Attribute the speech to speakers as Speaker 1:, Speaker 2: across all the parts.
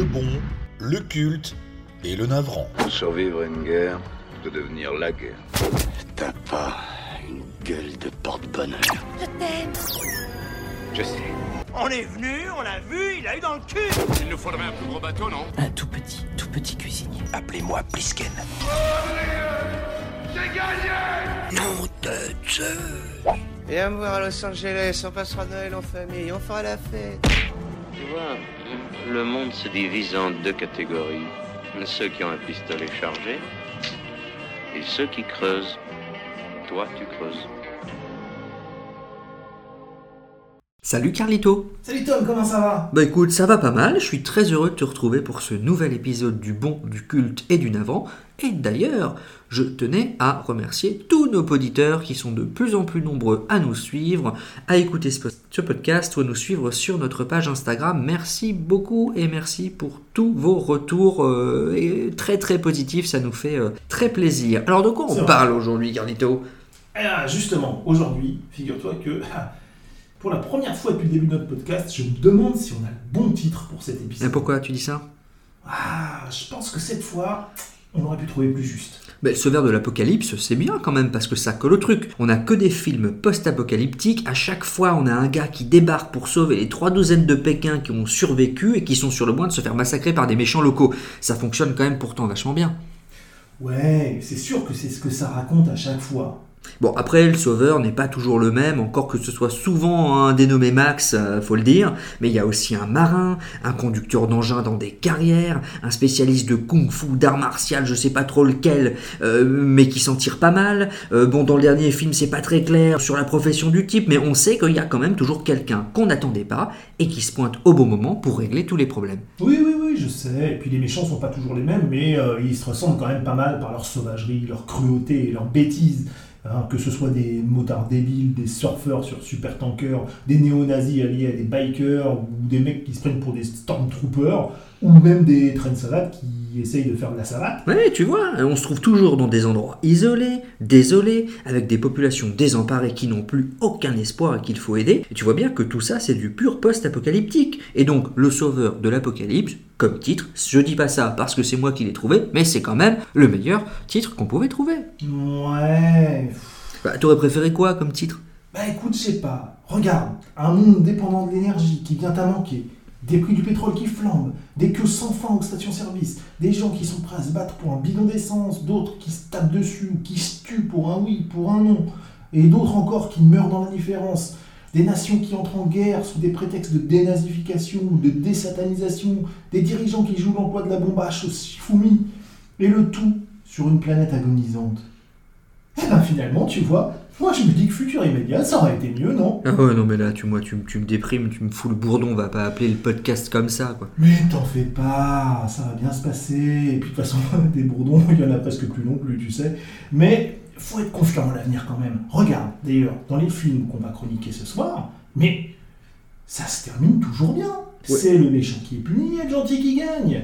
Speaker 1: le bon, le culte et le navrant.
Speaker 2: Pour survivre à une guerre, de devenir la guerre.
Speaker 3: T'as pas une gueule de porte-bonheur.
Speaker 4: Je t'aime.
Speaker 2: Je sais.
Speaker 5: On est venu, on l'a vu, il a eu dans le cul
Speaker 6: Il nous faudrait un plus gros bateau, non?
Speaker 7: Un tout petit, tout petit cuisinier.
Speaker 3: Appelez-moi Plisken.
Speaker 7: Nom de Dieu
Speaker 5: Viens me voir à Los Angeles, on passera Noël en famille, on fera la fête.
Speaker 8: Tu vois, le monde se divise en deux catégories. Ceux qui ont un pistolet chargé et ceux qui creusent. Toi, tu creuses.
Speaker 9: Salut Carlito
Speaker 10: Salut Tom, comment ça va?
Speaker 9: Bah écoute, ça va pas mal, je suis très heureux de te retrouver pour ce nouvel épisode du bon, du culte et du navrant. Et d'ailleurs, je tenais à remercier tous nos auditeurs qui sont de plus en plus nombreux à nous suivre, à écouter ce, podcast ou à nous suivre sur notre page Instagram. Merci beaucoup et merci pour tous vos retours euh, et très très positifs, ça nous fait euh, très plaisir. Alors de quoi on parle aujourd'hui Carlito?
Speaker 10: Ah, Justement, aujourd'hui, figure-toi que pour la première fois depuis le début de notre podcast, je me demande si on a le bon titre pour cet
Speaker 9: Et
Speaker 10: épisode.
Speaker 9: pourquoi tu dis ça?
Speaker 10: Ah, je pense que cette fois, on aurait pu trouver plus juste.
Speaker 9: Ben, le sauveur de l'apocalypse, c'est bien quand même parce que ça colle au truc. On a que des films post-apocalyptiques. À chaque fois, on a un gars qui débarque pour sauver les trois douzaines de Pékins qui ont survécu et qui sont sur le point de se faire massacrer par des méchants locaux. Ça fonctionne quand même pourtant vachement bien.
Speaker 10: Ouais, c'est sûr que c'est ce que ça raconte à chaque fois.
Speaker 9: Bon, après, le sauveur n'est pas toujours le même, encore que ce soit souvent un dénommé Max, euh, faut le dire, mais il y a aussi un marin, un conducteur d'engin dans des carrières, un spécialiste de kung-fu, d'art martial, je sais pas trop lequel, euh, mais qui s'en tire pas mal. Euh, bon, dans le dernier film, c'est pas très clair sur la profession du type, mais on sait qu'il y a quand même toujours quelqu'un qu'on n'attendait pas et qui se pointe au bon moment pour régler tous les problèmes.
Speaker 10: Oui, oui, oui, je sais. Et puis les méchants sont pas toujours les mêmes, mais ils se ressemblent quand même pas mal par leur sauvagerie, leur cruauté leur bêtise. Hein, que ce soit des motards débiles, des surfeurs sur super tankers, des néo-nazis alliés à des bikers, ou des mecs qui se prennent pour des stormtroopers, ou même des trains de savate qui essayent de faire de la savate.
Speaker 9: Ouais, tu vois, on se trouve toujours dans des endroits isolés, désolés, avec des populations désemparées qui n'ont plus aucun espoir et qu'il faut aider. Et tu vois bien que tout ça, c'est du pur post-apocalyptique. Et donc, le sauveur de l'apocalypse, comme titre, je dis pas ça parce que c'est moi qui l'ai trouvé, mais c'est quand même le meilleur titre qu'on pouvait trouver.
Speaker 10: Ouais.
Speaker 9: Bah, t'aurais préféré quoi comme titre?
Speaker 10: Bah écoute, je sais pas. Regarde, un monde dépendant de l'énergie qui vient à manquer, des prix du pétrole qui flambent, des queues sans fin aux stations-service, des gens qui sont prêts à se battre pour un bidon d'essence, d'autres qui se tapent dessus, qui se tuent pour un oui, pour un non, et d'autres encore qui meurent dans l'indifférence. Des nations qui entrent en guerre sous des prétextes de dénazification ou de désatanisation, des dirigeants qui jouent l'emploi de la bombe à Shifumi, et le tout sur une planète agonisante. Eh ben finalement, tu vois, moi je me dis que futur immédiat, ça aurait été mieux, non?
Speaker 9: Ah ouais, non mais là, tu, moi, tu, tu me déprimes, tu me fous le bourdon, on va pas appeler le podcast comme ça, quoi.
Speaker 10: Mais t'en fais pas, ça va bien se passer. Et puis de toute façon, des bourdons, il y en a presque plus non plus, tu sais. Mais faut être confiant en l'avenir quand même. Regarde, d'ailleurs, dans les films qu'on va chroniquer ce soir, mais ça se termine toujours bien.
Speaker 9: Ouais.
Speaker 10: C'est le méchant qui est puni et le gentil qui gagne.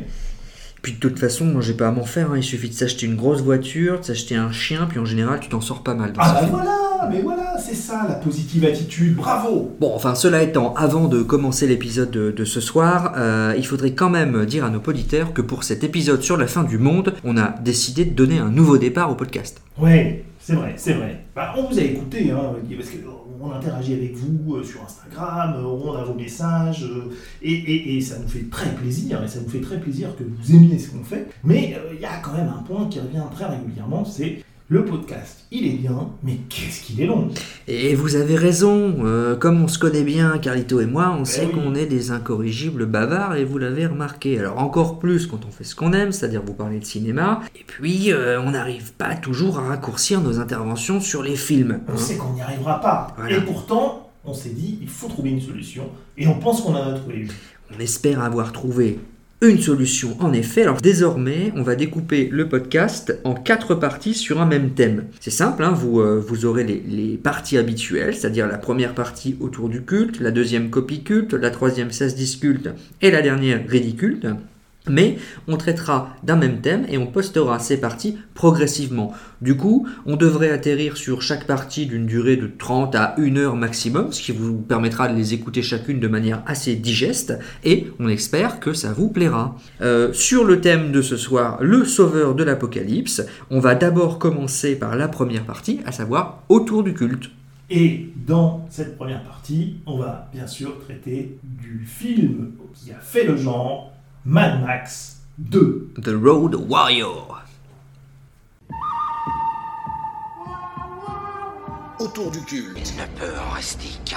Speaker 9: Puis de toute façon, moi j'ai pas à m'en faire, hein. il suffit de s'acheter une grosse voiture, de s'acheter un chien, puis en général tu t'en sors pas mal dans
Speaker 10: Ah bah
Speaker 9: film.
Speaker 10: voilà, mais voilà, c'est ça la positive attitude, bravo
Speaker 9: Bon, enfin, cela étant, avant de commencer l'épisode de, de ce soir, euh, il faudrait quand même dire à nos auditeurs que pour cet épisode sur la fin du monde, on a décidé de donner un nouveau départ au podcast.
Speaker 10: Ouais, c'est vrai, c'est vrai. Bah, on vous a écouté, hein, parce qu'on interagit avec vous euh, sur Instagram, euh, on a vos messages, euh, et, ça nous fait très plaisir, et ça nous fait très plaisir que vous aimiez ce qu'on fait. Mais il y a quand même un point qui revient très régulièrement, c'est le podcast. Il est bien, mais qu'est-ce qu'il est long
Speaker 9: Et vous avez raison, euh, comme on se connaît bien, Carlito et moi, on sait
Speaker 10: oui.
Speaker 9: qu'on est des incorrigibles bavards, et vous l'avez remarqué. Alors encore plus quand on fait ce qu'on aime, c'est-à-dire vous parler de cinéma, et puis euh, on n'arrive pas toujours à raccourcir nos interventions sur les films.
Speaker 10: On
Speaker 9: hein.
Speaker 10: sait qu'on n'y arrivera pas.
Speaker 9: Voilà.
Speaker 10: Et pourtant, on s'est dit, il faut trouver une solution, et on pense qu'on en a trouvé une.
Speaker 9: On espère avoir trouvé une solution en effet. Alors désormais, on va découper le podcast en quatre parties sur un même thème. C'est simple, hein, vous, euh, vous aurez les, parties habituelles, c'est-à-dire la première partie autour du culte, la deuxième copie culte, la troisième 16 culte et la dernière ridicule. Mais on traitera d'un même thème et on postera ces parties progressivement. Du coup, on devrait atterrir sur chaque partie d'une durée de 30 à 1 heure maximum, ce qui vous permettra de les écouter chacune de manière assez digeste, et on espère que ça vous plaira. Euh, sur le thème de ce soir, le sauveur de l'apocalypse, on va d'abord commencer par la première partie, à savoir autour du culte.
Speaker 10: Et dans cette première partie, on va bien sûr traiter du film qui a fait le genre, Mad Max 2.
Speaker 9: The Road Warrior.
Speaker 1: Autour du culte.
Speaker 7: Une peur rustique.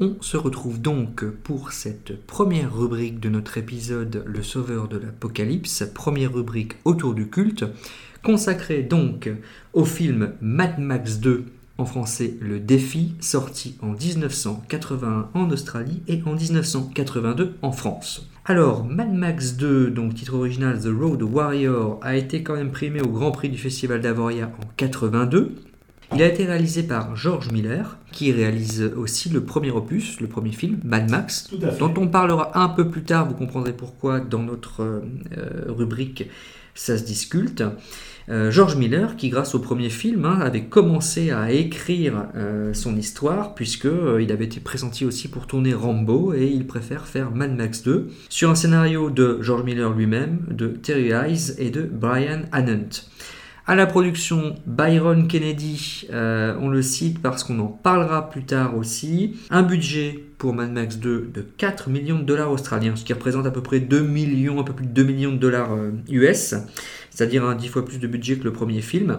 Speaker 9: On se retrouve donc pour cette première rubrique de notre épisode Le Sauveur de l'Apocalypse, première rubrique autour du culte, consacrée donc au film Mad Max 2 en français Le Défi, sorti en 1981 en Australie et en 1982 en France. Alors, Mad Max 2, donc titre original The Road Warrior, a été quand même primé au Grand Prix du Festival d'Avoria en 82. Il a été réalisé par George Miller, qui réalise aussi le premier opus, le premier film, Mad Max, dont on parlera un peu plus tard, vous comprendrez pourquoi, dans notre euh, rubrique Ça se disculte. Euh, George Miller, qui grâce au premier film hein, avait commencé à écrire euh, son histoire, puisque euh, il avait été pressenti aussi pour tourner Rambo, et il préfère faire Mad Max 2, sur un scénario de George Miller lui-même, de Terry Hayes et de Brian Annant. À la production, Byron Kennedy, on le cite parce qu'on en parlera plus tard aussi. Un budget pour Mad Max 2 de 4 millions de dollars australiens, ce qui représente à peu près 2 millions, un peu plus de 2 millions de dollars US, c'est-à-dire un 10 fois plus de budget que le premier film.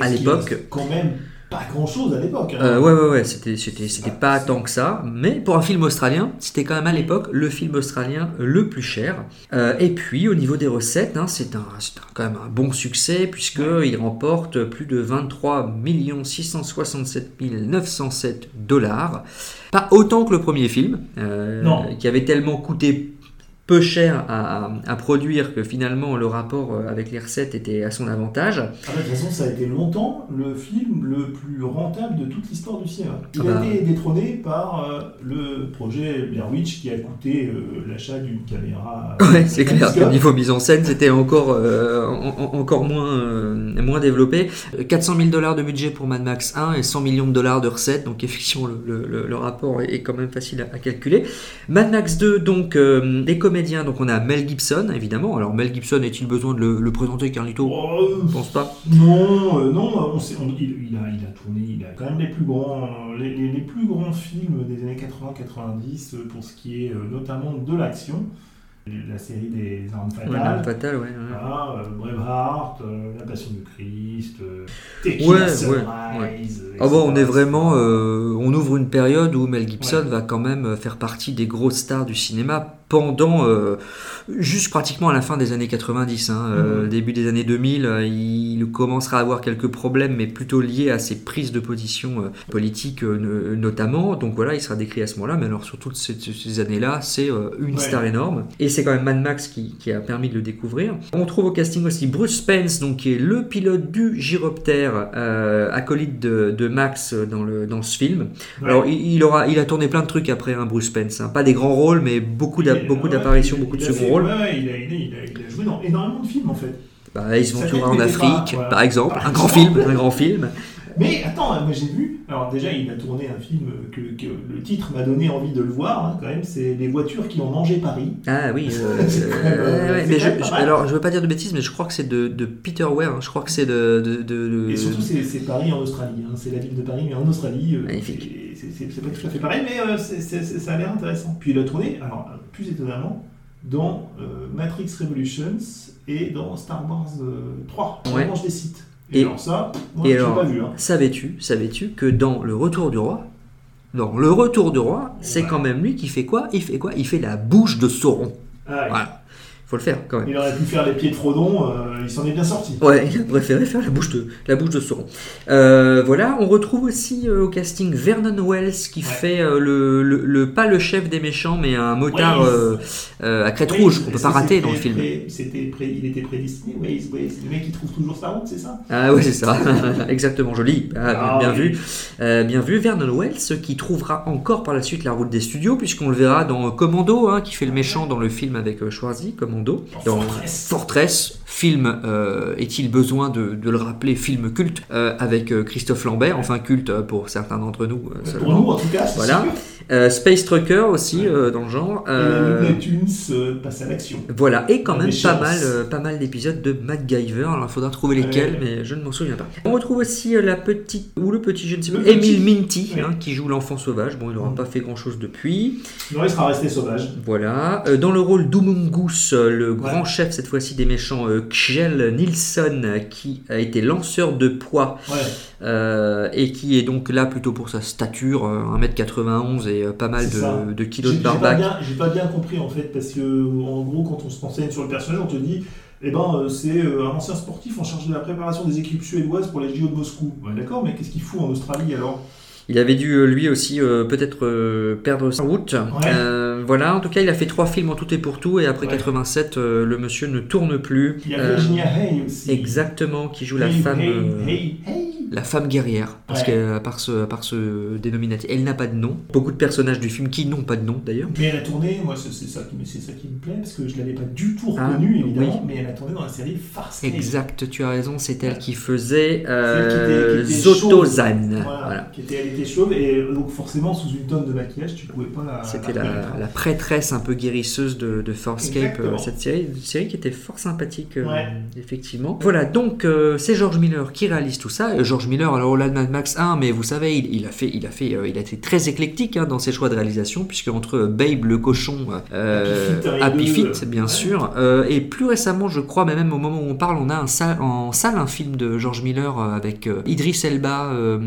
Speaker 9: À l'époque,
Speaker 10: Quand même pas grand chose à l'époque. hein.
Speaker 9: euh, ouais, ouais, ouais, c'était, c'était, c'était pas tant que ça, mais pour un film australien, c'était quand même à l'époque le film australien le plus cher. Euh, et puis, au niveau des recettes, hein, c'est, un, c'est un- quand même un bon succès, puisqu'il remporte plus de 23 667 907 dollars. Pas autant que le premier film, euh, qui avait tellement coûté peu cher à, à produire que finalement le rapport euh, avec les recettes était à son avantage.
Speaker 10: Ah bah, de toute façon, ça a été longtemps le film le plus rentable de toute l'histoire du cinéma. Il
Speaker 9: Ah
Speaker 10: a
Speaker 9: bah.
Speaker 10: été détrôné par euh, le projet Blair Witch qui a coûté euh, l'achat d'une caméra.
Speaker 9: Ouais, c'est clair. Au niveau mise en scène, c'était encore, euh, en- en- encore moins, moins développé. Euh, 400 000 dollars de budget pour Mad Max 1 et 100 millions de dollars de recettes. Donc, effectivement, le, le- rapport est, quand même facile à, à calculer. Mad Max 2, donc, des comédiens. Donc, on a Mel Gibson, évidemment. Alors, Mel Gibson, est-il besoin de le, le présenter, Carlito?
Speaker 10: Oh,
Speaker 9: Je pense pas.
Speaker 10: Non, euh, non, on sait, on- il, il a, il a tourné, il a quand même les plus grands, euh, les, les- les plus grands films des années 80-90 euh, pour ce qui est euh, notamment de l'action, la série des armes fatales.
Speaker 9: Ouais, ouais.
Speaker 10: Voilà, euh, Braveheart, euh, La Passion du Christ, euh,
Speaker 9: Ouais, ouais,
Speaker 10: Sunrise.
Speaker 9: Ah bon, on
Speaker 10: etc.,
Speaker 9: est vraiment, euh, on ouvre une période où Mel Gibson va quand même faire partie des grosses stars du cinéma pendant, juste pratiquement à la fin des années 90, hein,
Speaker 10: Mhm.
Speaker 9: début des années 2000, euh, il commencera à avoir quelques problèmes, mais plutôt liés à ses prises de position politiques no- notamment. Donc voilà, il sera décrit à ce moment-là, mais alors sur toutes ces, ces années-là, c'est une star énorme. Et c'est quand même Mad Max qui, qui a permis de le découvrir. On trouve au casting aussi Bruce Spence, donc qui est le pilote du gyroptère, euh, acolyte de, de Max dans, le, dans ce film.
Speaker 10: Ouais.
Speaker 9: Alors, il, il aura, il a tourné plein de trucs après, hein, Bruce Spence. hein. Pas des grands rôles, mais beaucoup, d'apparitions, beaucoup de second rôles.
Speaker 10: Il a, il, a, joué dans énormément de films en fait.
Speaker 9: Bah, Ace
Speaker 10: Ça
Speaker 9: Ventura en Afrique, par exemple.
Speaker 10: Par
Speaker 9: un grand film, un grand film.
Speaker 10: Mais attends, hein, moi j'ai vu. Alors déjà, il a tourné un film que, que le titre m'a donné envie de le voir. hein, quand même, c'est les voitures qui ont mangé Paris.
Speaker 9: Ah oui. alors, je veux pas dire de bêtises, mais je crois que c'est de, de Peter Weir. hein. Je crois que c'est de, de,
Speaker 10: Et surtout, c'est Paris en Australie. hein. C'est la ville de Paris, mais en Australie. euh,
Speaker 9: Magnifique.
Speaker 10: c'est- pas tout à fait pareil, mais euh, ça a l'air intéressant. Puis il a tourné, alors plus étonnamment, dans euh, Matrix Revolutions et dans Star Wars euh, 3,
Speaker 9: Ouais.
Speaker 10: Revanche des sites. Et,
Speaker 9: Et-
Speaker 10: alors ça, moi
Speaker 9: et
Speaker 10: je
Speaker 9: alors,
Speaker 10: pas vu. Hein.
Speaker 9: Savais-tu, savais-tu que dans Le Retour du Roi, dans Le Retour du Roi, c'est
Speaker 10: Ouais.
Speaker 9: quand même lui qui fait quoi? Il fait quoi? Il fait la bouche de Sauron.
Speaker 10: Ah.
Speaker 9: Voilà. Faut le faire quand même.
Speaker 10: Il aurait pu faire les pieds de Frodon, euh, il s'en est bien sorti.
Speaker 9: Ouais, il a préféré faire la bouche de, la bouche de Sauron. Euh, voilà, on retrouve aussi euh, au casting Vernon Wells qui fait le, le, le- pas le chef des méchants, mais un motard à crête rouge qu'on peut
Speaker 10: est-ce
Speaker 9: pas rater dans le film.
Speaker 10: C'était il était prédestiné, Waze, Waze. Le mec qui trouve toujours sa route, c'est ça?
Speaker 9: Ah ouais, c'est ça, exactement joli. Ah, bien,
Speaker 10: Ah
Speaker 9: bien
Speaker 10: oui.
Speaker 9: vu. Bien vu, Vernon Wells qui trouvera encore par la suite la route des studios, puisqu'on le verra dans Commando, hein, qui fait le méchant dans le film avec Schwarzy.
Speaker 10: Dans
Speaker 9: Dans
Speaker 10: Fortress.
Speaker 9: Fortress, film, euh, est-il besoin de, de le rappeler, film culte, euh, avec euh, Christophe Lambert, enfin culte pour certains d'entre nous
Speaker 10: Pour nous, en tout cas, c'est
Speaker 9: Voilà.
Speaker 10: sûr.
Speaker 9: Euh, Space Trucker aussi,
Speaker 10: Ouais.
Speaker 9: euh, dans le genre.
Speaker 10: Et
Speaker 9: Euh,
Speaker 10: le Neptunes euh, passe à l'action.
Speaker 9: voilà, et quand même pas mal, pas mal d'épisodes de MacGyver. Alors il faudra trouver lesquels,
Speaker 10: Ouais.
Speaker 9: mais je ne m'en souviens pas. On retrouve aussi la petite, ou le petit, je ne sais
Speaker 10: petit.
Speaker 9: Emile Minty, hein, qui joue l'enfant sauvage. Bon, il n'aura
Speaker 10: Mm.
Speaker 9: pas fait grand chose depuis.
Speaker 10: Non, il sera resté sauvage.
Speaker 9: Voilà. Dans le rôle d'Umungus, le grand chef cette fois-ci des méchants, Kjell Nilsson, qui a été lanceur de poids
Speaker 10: Ouais.
Speaker 9: et qui est donc là plutôt pour sa stature, euh, 1m91 et euh, pas mal de, kilos de
Speaker 10: pas,
Speaker 9: barbac.
Speaker 10: j'ai pas bien compris en fait, parce que en gros, quand on se renseigne sur le personnage, on te dit eh ben, euh, c'est euh, un ancien sportif en charge de la préparation des équipes suédoises pour les JO de Moscou. Ouais, d'accord, mais qu'est-ce qu'il fout en Australie alors?
Speaker 9: Il avait dû euh, lui aussi euh, peut-être euh, perdre sa route. Euh, voilà, en tout cas, il a fait trois films en tout et pour tout, et après
Speaker 10: Ouais.
Speaker 9: 87, euh, le monsieur ne tourne plus.
Speaker 10: Il y a
Speaker 9: Euh,
Speaker 10: Virginia Hay aussi.
Speaker 9: exactement, qui joue la femme,
Speaker 10: hey,
Speaker 9: euh,
Speaker 10: hey, hey.
Speaker 9: La femme guerrière, parce
Speaker 10: Ouais.
Speaker 9: qu'à part ce, à part ce dénominatif, elle n'a pas de nom. Beaucoup de personnages du film qui n'ont pas de nom d'ailleurs.
Speaker 10: Mais elle a tourné, moi c'est ça, qui me- c'est ça qui me plaît, parce que je l'avais pas du tout
Speaker 9: Ah,
Speaker 10: reconnue évidemment,
Speaker 9: oui.
Speaker 10: mais elle a tourné dans la série Farscape.
Speaker 9: Exact, tu as raison, c'est elle qui faisait euh,
Speaker 10: qui était- qui était
Speaker 9: Zotozan.
Speaker 10: Voilà,
Speaker 9: Voilà.
Speaker 10: Qui était, elle était chauve, et donc forcément sous une tonne de maquillage, tu pouvais pas la.
Speaker 9: C'était
Speaker 10: la
Speaker 9: la,
Speaker 10: reconnaître.
Speaker 9: la prêtresse un peu guérisseuse de, de Farscape, euh, cette série, une série qui était fort sympathique, euh,
Speaker 10: Ouais.
Speaker 9: effectivement. Voilà, donc euh, c'est George Miller qui réalise tout ça. George Miller, alors de Mad Max 1, mais vous savez, il, il a fait, il a fait, euh, il a été très éclectique hein, dans ses choix de réalisation, puisque entre euh, Babe le cochon, euh,
Speaker 10: Happy Feet,
Speaker 9: Happy
Speaker 10: Happy
Speaker 9: Feet,
Speaker 10: Feet,
Speaker 9: bien
Speaker 10: ouais.
Speaker 9: sûr, euh, et plus récemment, je crois, mais même au moment où on parle, on a un salle, en salle un film de George Miller euh, avec euh, Idris Elba, euh,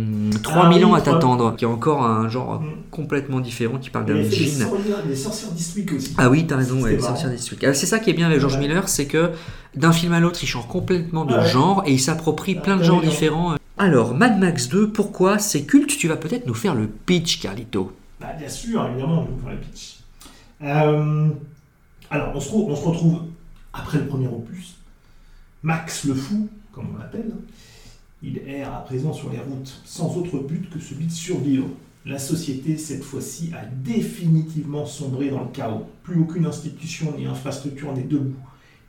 Speaker 9: 3000
Speaker 10: Ah
Speaker 9: ans à t'attendre, qui est encore un genre
Speaker 10: Mm.
Speaker 9: complètement différent, qui parle d'un
Speaker 10: des
Speaker 9: jean.
Speaker 10: sorcières, sorcières d'Eastwick aussi.
Speaker 9: Ah oui, t'as raison, ouais,
Speaker 10: marrant.
Speaker 9: Sorcière District. Ah, C'est ça qui est bien avec George
Speaker 10: Ouais.
Speaker 9: Miller, c'est que d'un film à l'autre, il change complètement de
Speaker 10: Ah
Speaker 9: genre et il s'approprie
Speaker 10: Ah,
Speaker 9: plein de genres différents. Alors, Mad Max 2, pourquoi c'est culte Tu vas peut-être nous faire le pitch, Carlito.
Speaker 10: Bah, bien sûr, évidemment, je vais vous faire le pitch. Euh, alors, on se, on se retrouve après le premier opus. Max le fou, comme on l'appelle, il erre à présent sur les routes sans autre but que celui de survivre. La société, cette fois-ci, a définitivement sombré dans le chaos. Plus aucune institution ni infrastructure n'est debout.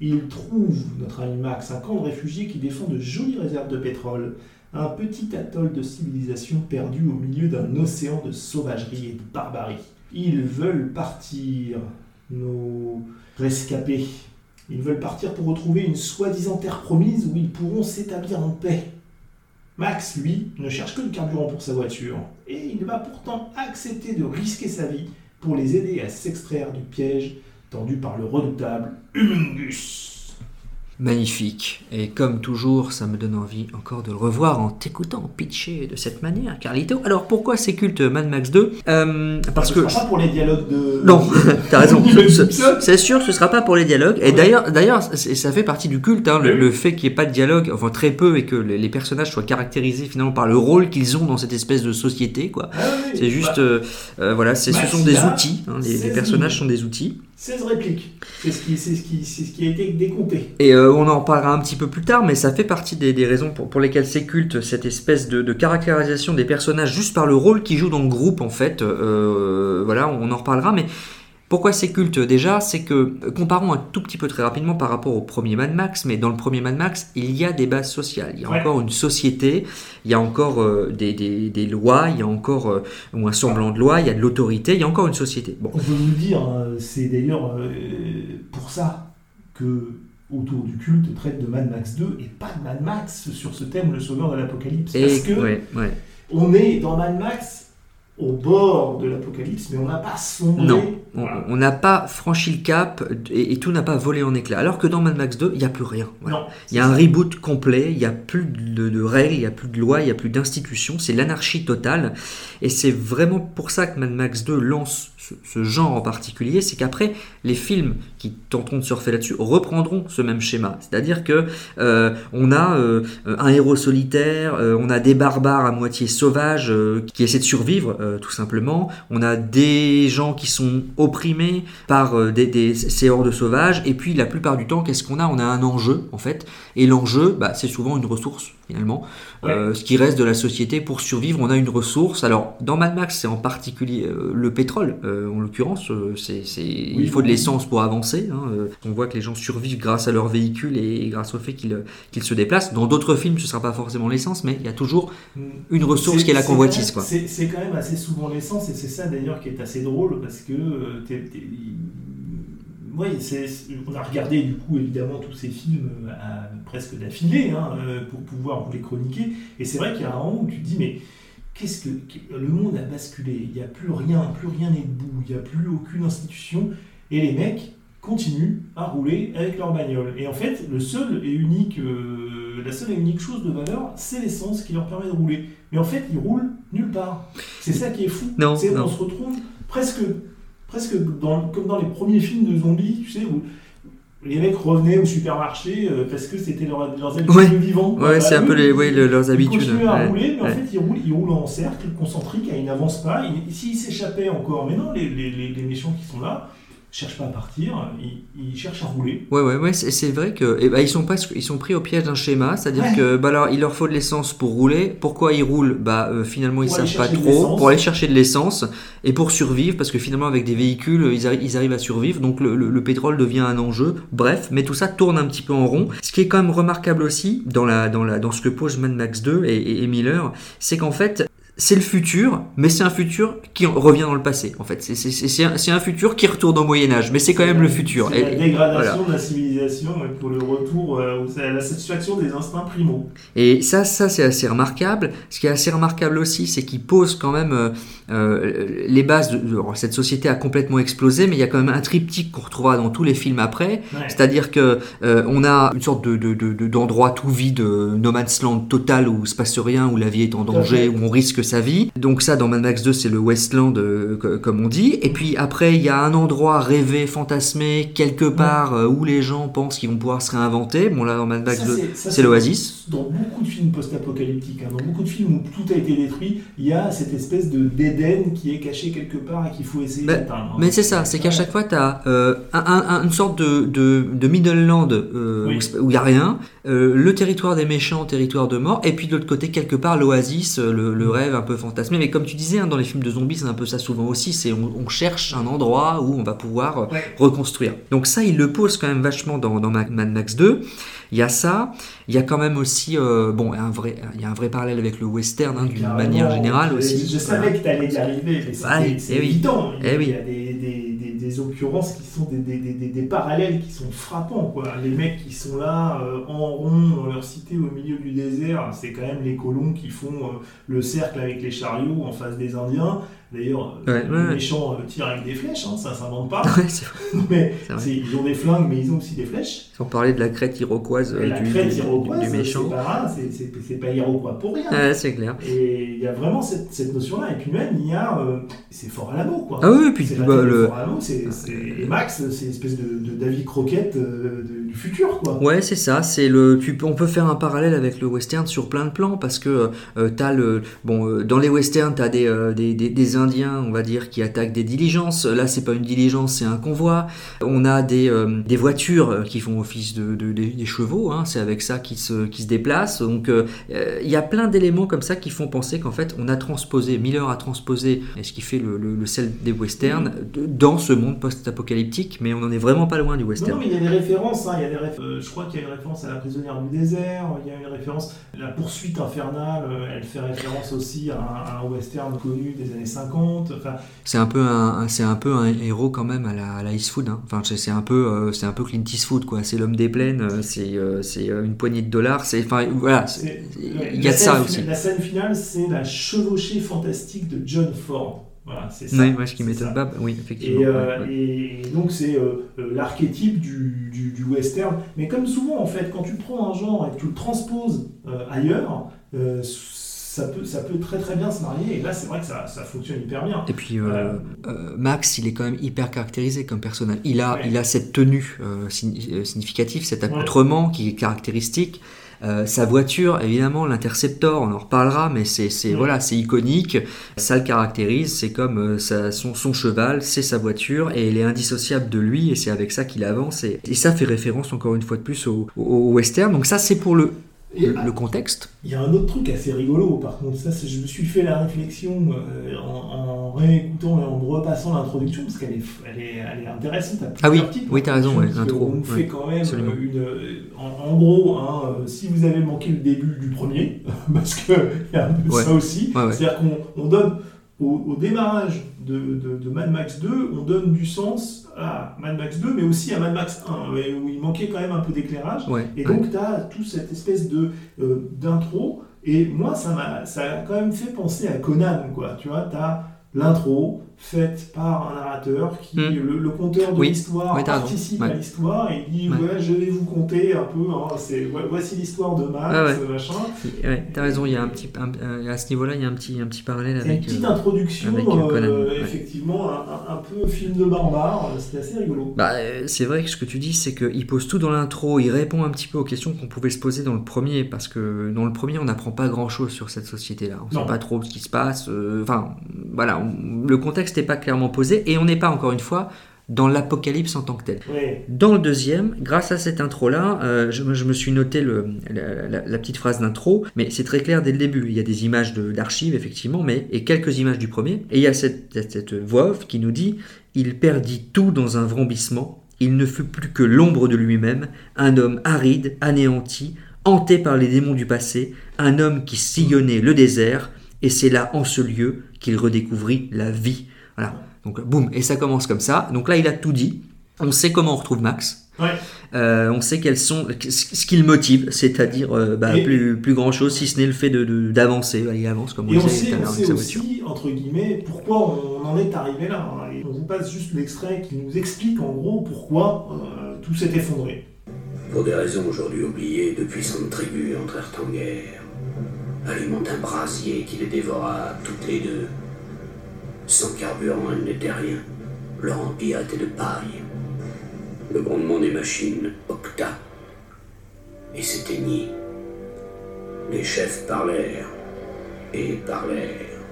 Speaker 10: Il trouve, notre ami Max, un camp de réfugiés qui défend de jolies réserves de pétrole, un petit atoll de civilisation perdu au milieu d'un océan de sauvagerie et de barbarie. Ils veulent partir, nos rescapés. Ils veulent partir pour retrouver une soi-disant terre promise où ils pourront s'établir en paix. Max, lui, ne cherche que le carburant pour sa voiture, et il va pourtant accepter de risquer sa vie pour les aider à s'extraire du piège tendu par le redoutable Humungus.
Speaker 9: Magnifique. Et comme toujours, ça me donne envie encore de le revoir en t'écoutant pitcher de cette manière, Carlito. Alors, pourquoi c'est culte Mad Max 2 Euh, Parce
Speaker 10: Ce
Speaker 9: que...
Speaker 10: sera pas pour les dialogues de...
Speaker 9: Non, t'as raison. Ce-. C'est sûr, ce sera pas pour les dialogues. Et d'ailleurs, d'ailleurs, ça fait partie du culte, hein, le, fait qu'il n'y ait pas de dialogue, enfin très peu, et que les, personnages soient caractérisés finalement par le rôle qu'ils ont dans cette espèce de société, quoi.
Speaker 10: Ah oui,
Speaker 9: C'est juste,
Speaker 10: bah,
Speaker 9: euh, euh, voilà, ce
Speaker 10: Max,
Speaker 9: sont des outils. hein, les, les
Speaker 10: 16
Speaker 9: personnages sont des outils.
Speaker 10: 16 répliques. C'est ce, qui, c'est, ce qui, c'est ce qui a été décompté.
Speaker 9: Et euh, on en reparlera un petit peu plus tard, mais ça fait partie des, raisons pour, lesquelles c'est culte, cette espèce de, caractérisation des personnages juste par le rôle qu'ils jouent dans le groupe, en fait. Euh, voilà, on en reparlera, mais pourquoi c'est culte Déjà, c'est que, euh, comparons un tout petit peu très rapidement par rapport au premier Mad Max, mais dans le premier Mad Max, il y a des bases sociales, il y a
Speaker 10: Ouais.
Speaker 9: encore une société, il y a encore euh, des, des- des lois, il y a encore, euh, ou un semblant de loi, il y a de l'autorité, il y a encore une société. Bon,
Speaker 10: On peut vous dire, hein, c'est d'ailleurs pour ça que autour du culte traite de Mad Max 2 et pas de Mad Max sur ce thème, le sauveur de l'apocalypse. Parce que
Speaker 9: ouais, ouais.
Speaker 10: on est dans Mad Max au bord de l'apocalypse, mais on n'a pas sombré.
Speaker 9: Non, on
Speaker 10: Voilà.
Speaker 9: on n'a pas franchi le cap et, et tout n'a pas volé en éclats. Alors que dans Mad Max 2, il n'y a plus rien. Voilà.
Speaker 10: Non,
Speaker 9: Il y a un reboot complet, il n'y a plus de, de règles, il n'y a plus de lois, il n'y a plus d'institutions, c'est l'anarchie totale. Et c'est vraiment pour ça que Mad Max 2 lance ce, ce genre en particulier, c'est qu'après, les films qui tenteront de surfer là-dessus reprendront ce même schéma. C'est-à-dire que euh, on a euh, un héros solitaire, euh, on a des barbares à moitié sauvages qui essaient de survivre, euh, tout simplement. On a des gens qui sont opprimés par euh, des, des, ces hordes sauvages. Et puis, la plupart du temps, qu'est-ce qu'on a? On a un enjeu, en fait. Et l'enjeu, bah, c'est souvent une ressource, finalement. Euh, ce qui reste de la société pour survivre, on a une ressource. Alors, dans Mad Max, c'est en particulier euh, le pétrole, euh, en l'occurrence. c'est, il faut de l'essence pour avancer. hein, on voit que les gens survivent grâce à leur véhicule et, grâce au fait qu'ils, qu'ils se déplacent. Dans d'autres films, ce ne sera pas forcément l'essence, mais il y a toujours une ressource qui est la convoitise.
Speaker 10: C'est quand même assez souvent l'essence, et c'est ça d'ailleurs qui est assez drôle, parce que oui, on a regardé du coup évidemment tous ces films euh, à- presque d'affilée hein, euh, pour pouvoir vous les chroniquer, et c'est vrai qu'il y a un moment où tu te dis mais qu'est-ce que le monde a basculé, il n'y a plus rien, plus rien n'est debout, il n'y a plus aucune institution, et les mecs continuent à rouler avec leur bagnole. Et en fait, le seul et unique, euh, la seule et unique chose de valeur, c'est l'essence qui leur permet de rouler. Mais en fait, ils roulent nulle part. C'est ça qui est fou.
Speaker 9: Non,
Speaker 10: C'est-
Speaker 9: non.
Speaker 10: On se retrouve presque, presque dans, comme dans les premiers films de zombies, tu sais, où les mecs revenaient au supermarché euh, parce que c'était leur, leurs habitudes
Speaker 9: Ouais.
Speaker 10: de vivant.
Speaker 9: Ouais, c'est un peu les- ouais, le- leurs
Speaker 10: ils
Speaker 9: habitudes,
Speaker 10: continuent à
Speaker 9: ouais,
Speaker 10: rouler, mais en fait, ils roulent, ils roulent en cercle concentrique, ils n'avancent pas. Ils- S'ils s'échappaient encore, mais non, les, les, les, les méchants qui sont là, cherchent pas à partir, ils, ils cherchent à rouler.
Speaker 9: Ouais, ouais, ouais, c'est c'est vrai que eh ben, ils sont pas, ils sont pris au piège d'un schéma, c'est-à-dire
Speaker 10: Ouais.
Speaker 9: que bah alors il leur faut de l'essence pour rouler. Pourquoi ils roulent? Bah euh, finalement ils savent pas trop pour aller chercher de l'essence et pour survivre parce que finalement avec des véhicules ils, arri- ils arrivent à survivre donc le, le- le pétrole devient un enjeu. Bref, mais tout ça tourne un petit peu en rond. Ce qui est quand même remarquable aussi dans la dans la dans ce que pose Mad Max 2 et, et- et Miller, c'est qu'en fait c'est le futur, mais c'est un futur qui en- revient dans le passé. En fait, c'est un, futur qui retourne au Moyen Âge, mais c'est quand même le futur.
Speaker 10: C'est la dégradation
Speaker 9: voilà.
Speaker 10: de la civilisation et pour le retour euh, à la satisfaction des instincts primaux.
Speaker 9: Et ça, ça c'est assez remarquable. Ce qui est assez remarquable aussi, c'est qu'il pose quand même euh, euh, les bases de, de- alors, cette société a complètement explosé, mais il y a quand même un triptyque qu'on retrouvera dans tous les films après.
Speaker 10: Ouais.
Speaker 9: C'est-à-dire que euh, on a une sorte de, de- de- de- d'endroit tout vide, euh, no man's land total où il se passe rien, où la vie est en danger, où on risque sa vie. Donc ça, dans Mad Max 2, c'est le Westland, euh, co- comme on dit. Et puis après, il y a un endroit rêvé, fantasmé, quelque part euh, où les gens pensent qu'ils vont pouvoir se réinventer. Bon là, dans Mad Max
Speaker 10: Ça,
Speaker 9: 2,
Speaker 10: ça,
Speaker 9: c'est l'Oasis.
Speaker 10: Dans beaucoup de films post-apocalyptiques, hein, dans beaucoup de films où tout a été détruit, il y a cette espèce de d'Éden qui est caché quelque part et qu'il faut essayer
Speaker 9: Mais-
Speaker 10: d'atteindre. hein.
Speaker 9: Mais c'est ça, c'est qu'à chaque fois, tu as une sorte de, de, de middle land euh,
Speaker 10: Oui.
Speaker 9: où il n'y a rien, euh, le territoire des méchants, territoire de mort, et puis de l'autre côté, quelque part, l'oasis, euh, le, le rêve un peu fantasmé. Mais comme tu disais, hein, dans les films de zombies, c'est un peu ça souvent aussi, c'est on, on cherche un endroit où on va pouvoir euh,
Speaker 10: Ouais.
Speaker 9: reconstruire. Donc ça, il le pose quand même vachement dans, dans Mad Max 2. Il y a ça, il y a quand même aussi, euh, bon, un vrai, il y a un vrai parallèle avec le western hein, d'une manière générale aussi.
Speaker 10: Je savais que tu allais y arriver, mais c'est c'est-
Speaker 9: eh oui.
Speaker 10: évident. Il y a,
Speaker 9: Eh oui.
Speaker 10: il y a des, des- des- des occurrences qui sont des, parallèles qui sont frappants. Quoi. Les mecs qui sont là euh, en rond dans leur cité au milieu du désert, c'est quand même les colons qui font euh, le cercle avec les chariots en face des Indiens. D'ailleurs, euh,
Speaker 9: Ouais,
Speaker 10: les
Speaker 9: ouais,
Speaker 10: méchants euh, tirent avec des flèches, hein, ça s'invente pas. Mais ils ont des flingues, mais ils ont aussi des flèches.
Speaker 9: Sans parler de la crête iroquoise euh,
Speaker 10: Et la
Speaker 9: du,
Speaker 10: crête iroquoise,
Speaker 9: du méchant.
Speaker 10: c'est pas, pas iroquois pour rien.
Speaker 9: C'est clair.
Speaker 10: Et il y a vraiment cette, cette notion-là. Et puis même, il y a. euh, c'est fort à la quoi.
Speaker 9: Ah oui, et puis
Speaker 10: c'est
Speaker 9: bah, le-
Speaker 10: Fort c'est- Max, c'est une espèce de, de David Croquette euh, de- du futur, quoi.
Speaker 9: Ouais, c'est ça. C'est le. Tu on peut faire un parallèle avec le western sur plein de plans parce que euh, t'as le. Bon, euh, dans les westerns, t'as des, euh, des, des, des Indiens, on va dire, qui attaquent des diligences. Là, c'est pas une diligence, c'est un convoi. On a des, des voitures qui font office de, de- des, chevaux. Hein, c'est avec ça qu'ils se, qu'ils se déplacent. Donc, il y a plein d'éléments comme ça qui font penser qu'en fait, on a transposé. Miller a transposé ce qui fait le, le, le sel des westerns de- dans ce monde post-apocalyptique, mais on en est vraiment pas loin du
Speaker 10: Non,
Speaker 9: western.
Speaker 10: non, mais il y a des références. hein, il y a des euh, je crois qu'il y a une référence à la prisonnière du désert. Il y a une référence. La poursuite infernale, euh, elle fait référence aussi à un, à un western connu des années 50. Enfin,
Speaker 9: C'est un peu un, un- c'est un peu un héros quand même à la, à la Eastwood. Hein. Enfin, c'est un peu, euh, c'est un peu Clint Eastwood quoi. C'est l'homme des plaines. C'est, euh, c'est une poignée de dollars. C'est, enfin, voilà. Il y a de ça aussi.
Speaker 10: La scène finale, c'est la chevauchée fantastique de John Ford. Voilà, c'est ça.
Speaker 9: Oui, moi, ce qui m'étonne pas, oui, effectivement.
Speaker 10: Et, euh,
Speaker 9: ouais, ouais.
Speaker 10: et donc c'est euh, euh, l'archétype du, du- du western. Mais comme souvent en fait, quand tu prends un genre et que tu le transposes euh, ailleurs, ça peut, ça peut très très bien se marier. Et là, c'est vrai que ça, ça fonctionne hyper bien.
Speaker 9: Et puis euh,
Speaker 10: Euh,
Speaker 9: euh, Max, il est quand même hyper caractérisé comme personnage. Il a,
Speaker 10: Ouais.
Speaker 9: il a cette tenue euh, signi- significative, cet accoutrement qui est caractéristique. Euh, sa voiture, évidemment, l'Interceptor, on en reparlera, mais c'est c'est-
Speaker 10: Ouais.
Speaker 9: voilà, c'est iconique. Ça le caractérise. C'est comme euh, sa- son, son cheval, c'est sa voiture, et elle est indissociable de lui, et c'est avec ça qu'il avance. Et, et ça fait référence encore une fois de plus au, au- au western. Donc ça, c'est pour le, le, le contexte.
Speaker 10: Il y a un autre truc assez rigolo, par contre, ça, je me suis fait la réflexion euh, en, en réécoutant et en repassant l'introduction, parce qu'elle est, elle est, elle est intéressante. à
Speaker 9: Ah oui,
Speaker 10: titres,
Speaker 9: oui, t'as raison, ouais, l'intro,
Speaker 10: On nous
Speaker 9: ouais,
Speaker 10: fait quand même
Speaker 9: absolument.
Speaker 10: euh, une. euh, En, en gros, hein, si vous avez manqué le début du premier, parce qu'il y a un peu
Speaker 9: Ouais.
Speaker 10: ça aussi, c'est-à-dire qu'on on donne. Au, au démarrage de, de- de Mad Max 2, on donne du sens à Mad Max 2, mais aussi à Mad Max 1, ouais, où il manquait quand même un peu d'éclairage.
Speaker 9: Ouais,
Speaker 10: Et
Speaker 9: ouais.
Speaker 10: donc, tu as toute cette espèce de euh, d'intro. Et moi, ça m'a ça a quand même fait penser à Conan, quoi. Tu vois, tu as l'intro faite par un narrateur qui,
Speaker 9: Hmm.
Speaker 10: le, le conteur de
Speaker 9: Oui.
Speaker 10: l'histoire,
Speaker 9: Oui,
Speaker 10: participe
Speaker 9: Ouais.
Speaker 10: à l'histoire et dit
Speaker 9: Ouais.
Speaker 10: je vais vous conter un peu. hein, c'est vo- voici l'histoire de Max,
Speaker 9: Ah ouais.
Speaker 10: machin.
Speaker 9: Ouais, t'as raison, il y a un petit, un- un- à ce niveau-là, il y a un petit, un petit parallèle
Speaker 10: Et une
Speaker 9: avec.
Speaker 10: petite
Speaker 9: euh,
Speaker 10: introduction,
Speaker 9: avec, euh,
Speaker 10: euh, effectivement, un, un- peu film de barbare. C'était assez rigolo.
Speaker 9: Bah, euh, c'est vrai que ce que tu dis, c'est qu'il pose tout dans l'intro, il répond un petit peu aux questions qu'on pouvait se poser dans le premier, parce que dans le premier, on n'apprend pas grand-chose sur cette société-là. On
Speaker 10: Non.
Speaker 9: sait pas trop ce qui se passe. euh, Enfin, voilà, on- le contexte n'est pas clairement posé, et on n'est pas, encore une fois, dans l'apocalypse en tant que tel. Dans le deuxième, grâce à cette intro-là, euh, je, me- je me suis noté le, la, la- la petite phrase d'intro, mais c'est très clair dès le début. Il y a des images de- d'archives, effectivement, mais, et quelques images du premier. Et il y a cette, cette- cette voix off qui nous dit Il perdit tout dans un vrombissement. Il ne fut plus que l'ombre de lui-même, un homme aride, anéanti, hanté par les démons du passé, un homme qui sillonnait le désert, et c'est là, en ce lieu, qu'il redécouvrit la vie. Voilà. Donc, boum, et ça commence comme ça. Donc là, il a tout dit. On sait comment on retrouve Max.
Speaker 10: Ouais.
Speaker 9: Euh, on sait quels sont ce qui le motive, c'est-à-dire euh, bah, plus, plus grand chose si ce n'est le fait de de- d'avancer. Bah, il avance comme on
Speaker 10: Et on sait, on sait aussi, entre guillemets, pourquoi on en est arrivé là. Et on vous passe juste l'extrait qui nous explique en gros pourquoi euh, tout s'est effondré.
Speaker 3: Pour des raisons aujourd'hui oubliées, de puissantes tribus entrèrent en guerre, allumant un brasier qui les dévora toutes les deux. Sans carburant, elles n'étaient rien. Leur empire était de paille. Le grondement des machines octa et s'éteignit. Les chefs parlèrent et parlèrent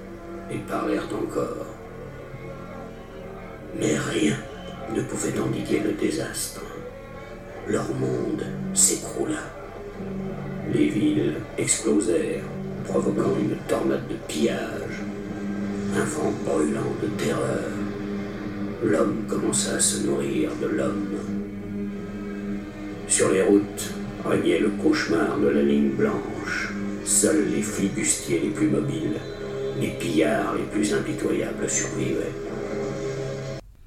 Speaker 3: et parlèrent encore. Mais rien ne pouvait endiguer le désastre. Leur monde s'écroula. Les villes explosèrent, provoquant une tornade de pillage, un vent brûlant de terreur. L'homme commença à se nourrir de l'homme. Sur les routes régnait le cauchemar de la ligne blanche. Seuls les flibustiers les plus mobiles, les pillards les plus impitoyables survivaient.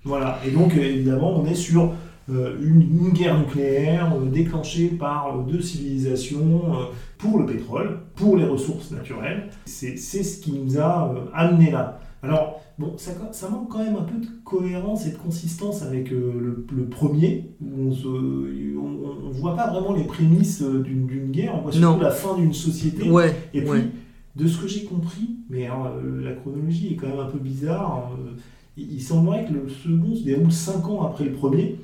Speaker 10: Voilà, et donc évidemment on est sur une, une guerre nucléaire euh, déclenchée par euh, deux civilisations euh, pour le pétrole, pour les ressources naturelles. C'est ce qui nous a euh, amené là. Alors, bon, ça, ça manque quand même un peu de cohérence et de consistance avec euh, le, le premier, où on on voit pas vraiment les prémices euh, d'une guerre, on voit surtout
Speaker 9: Non.
Speaker 10: la fin d'une société.
Speaker 9: Ouais,
Speaker 10: Et puis,
Speaker 9: ouais.
Speaker 10: de ce que j'ai compris, mais euh, la chronologie est quand même un peu bizarre, euh, il, il semblerait que le second se déroule 5 ans après le premier,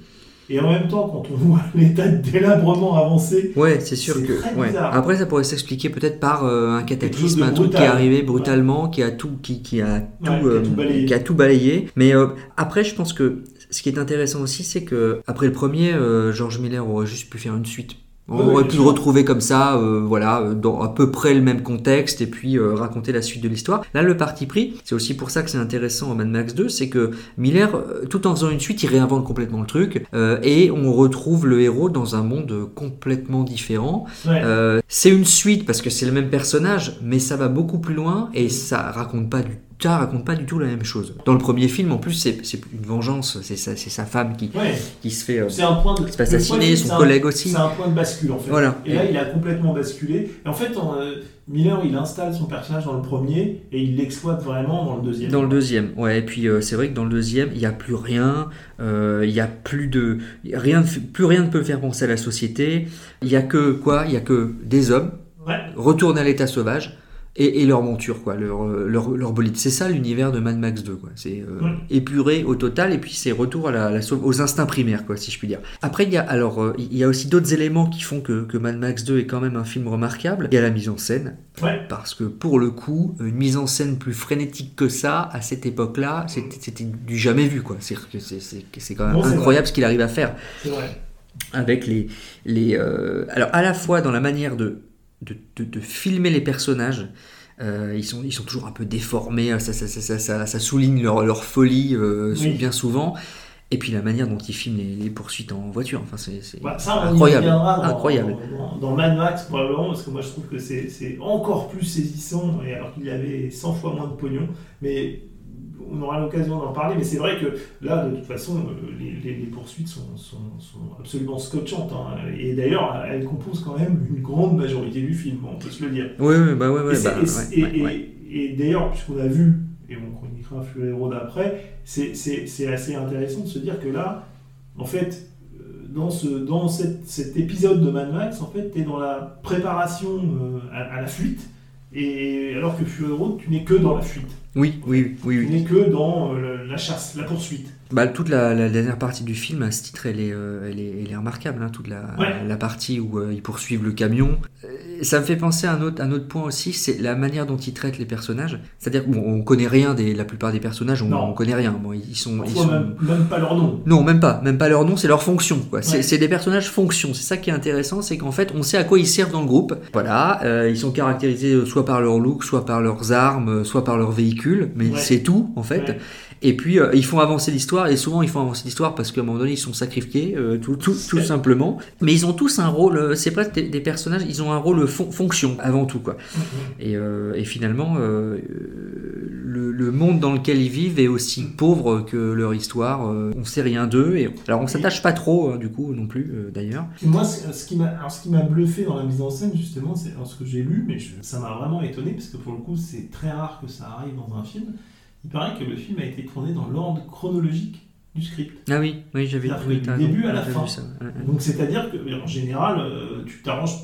Speaker 10: et en même temps, quand on voit l'état de délabrement avancé,
Speaker 9: Ouais, c'est sûr que.
Speaker 10: très
Speaker 9: ouais.
Speaker 10: bizarre.
Speaker 9: Après, ça pourrait s'expliquer peut-être par euh, un cataclysme, un truc qui est arrivé brutalement, qui a tout, qui, qui a tout,
Speaker 10: Ouais, qui a
Speaker 9: euh,
Speaker 10: tout balayé.
Speaker 9: qui a tout balayé. Mais euh, après, je pense que ce qui est intéressant aussi, c'est que après le premier, George Miller aurait juste pu faire une suite. On aurait pu le retrouver comme ça, euh, voilà, dans à peu près le même contexte, et puis euh, raconter la suite de l'histoire. Là, le parti pris, c'est aussi pour ça que c'est intéressant en Mad Max 2, c'est que Miller, euh, tout en faisant une suite, il réinvente complètement le truc, euh, et on retrouve le héros dans un monde complètement différent.
Speaker 10: ouais,
Speaker 9: Euh, c'est une suite parce que c'est le même personnage, mais ça va beaucoup plus loin et ça raconte pas du ça raconte pas du tout la même chose. Dans le premier film, en plus, c'est une vengeance, c'est sa, femme qui,
Speaker 10: ouais,
Speaker 9: qui se fait
Speaker 10: c'est un point de.
Speaker 9: se fait
Speaker 10: le
Speaker 9: assassiner, son
Speaker 10: un-
Speaker 9: collègue aussi.
Speaker 10: C'est un point de bascule en fait.
Speaker 9: Voilà.
Speaker 10: Et là, il a complètement basculé. Et en fait, on, euh, Miller, il installe son personnage dans le premier et il l'exploite vraiment dans le deuxième.
Speaker 9: Dans le deuxième, ouais. Et puis euh, c'est vrai que dans le deuxième, il y a plus rien, euh, il y a plus de rien, plus rien ne peut faire penser à la société. Il y a que quoi? Il y a que des hommes
Speaker 10: Ouais.
Speaker 9: retournés à l'état sauvage et, et leur monture, quoi, leur, euh, leur, leur bolide. C'est ça l'univers de Mad Max 2, quoi. C'est euh,
Speaker 10: Ouais.
Speaker 9: épuré au total, et puis c'est retour à la, aux instincts primaires, quoi, si je puis dire. Après, il y a, alors, euh, il y a aussi d'autres éléments qui font que, que Mad Max 2 est quand même un film remarquable. Il y a la mise en scène,
Speaker 10: Ouais.
Speaker 9: parce que pour le coup, une mise en scène plus frénétique que ça, à cette époque-là, c'était c'était du jamais vu, quoi. C'est que c'est- c'est c'est quand même incroyable ce qu'il arrive à faire
Speaker 10: C'est vrai.
Speaker 9: avec les, les euh, alors à la fois dans la manière de, de, de- de filmer les personnages euh, ils, sont, ils sont toujours un peu déformés ça, ça, ça, ça, souligne leur, leur folie euh,
Speaker 10: Oui.
Speaker 9: bien souvent et puis la manière dont ils filment les, les poursuites en voiture enfin c'est
Speaker 10: Bah,
Speaker 9: incroyable
Speaker 10: dans,
Speaker 9: incroyable
Speaker 10: Dans, dans Mad Max, probablement, parce que moi je trouve que c'est c'est encore plus saisissant, et alors qu'il y avait 100 fois moins de pognon. Mais on aura l'occasion d'en parler. Mais c'est vrai que là, de toute façon, euh, les, les- les poursuites sont, sont- sont absolument scotchantes. hein. Et d'ailleurs, elles composent quand même une grande majorité du film, on peut se le dire.
Speaker 9: ouais, ouais, bah ouais, ouais,
Speaker 10: Et c'est-
Speaker 9: bah,
Speaker 10: et
Speaker 9: ouais,
Speaker 10: et-
Speaker 9: ouais,
Speaker 10: et- d'ailleurs, puisqu'on a vu, et on chroniquera Fury Road après, c'est- assez intéressant de se dire que là, en fait, euh, dans, ce, dans cette- cet épisode de Mad Max, en fait, tu es dans la préparation euh, à, à la fuite, et alors que Fury Road, tu n'es que dans la fuite.
Speaker 9: Oui oui oui, oui.
Speaker 10: n'es que dans euh, la chasse, la poursuite.
Speaker 9: Bah, toute la, la dernière partie du film, à ce titre, elle est, euh, elle est, elle est remarquable. hein, toute la,
Speaker 10: Ouais.
Speaker 9: la partie où euh, ils poursuivent le camion. Euh, ça me fait penser à un autre, un autre point aussi, c'est la manière dont ils traitent les personnages. C'est-à-dire qu'on on connaît rien des la plupart des personnages, on,
Speaker 10: Non.
Speaker 9: on connaît rien. Bon, ils sont, ils sont...
Speaker 10: même, même pas leur nom.
Speaker 9: Non, même pas, même pas leur nom, c'est leur fonction. Quoi. C'est,
Speaker 10: Ouais.
Speaker 9: c'est des personnages fonction. C'est ça qui est intéressant, c'est qu'en fait, on sait à quoi ils servent dans le groupe. Voilà, euh, ils sont caractérisés soit par leur look, soit par leurs armes, soit par leur véhicule, mais
Speaker 10: Ouais.
Speaker 9: c'est tout en fait. Et puis euh, ils font avancer l'histoire, et souvent ils font avancer l'histoire parce qu'à un moment donné ils sont sacrifiés, euh, tout, tout, tout simplement. Mais ils ont tous un rôle, euh, c'est pas des, des personnages, ils ont un rôle fon- fonction avant tout quoi. Et, euh, et finalement, le, le monde dans lequel ils vivent est aussi pauvre que leur histoire. on sait rien d'eux. Et alors on s'attache pas trop hein, du coup non plus d'ailleurs.
Speaker 10: Moi, ce qui m'a bluffé dans la mise en scène, justement, c'est ce que j'ai lu, mais je- ça m'a vraiment étonné, parce que pour le coup, c'est très rare que ça arrive dans un film. Il paraît que le film a été tourné dans l'ordre chronologique du script.
Speaker 9: Ah oui, oui j'avais t'as
Speaker 10: du début à la fin.
Speaker 9: vu.
Speaker 10: Donc, c'est-à-dire que, en général, euh, tu t'arranges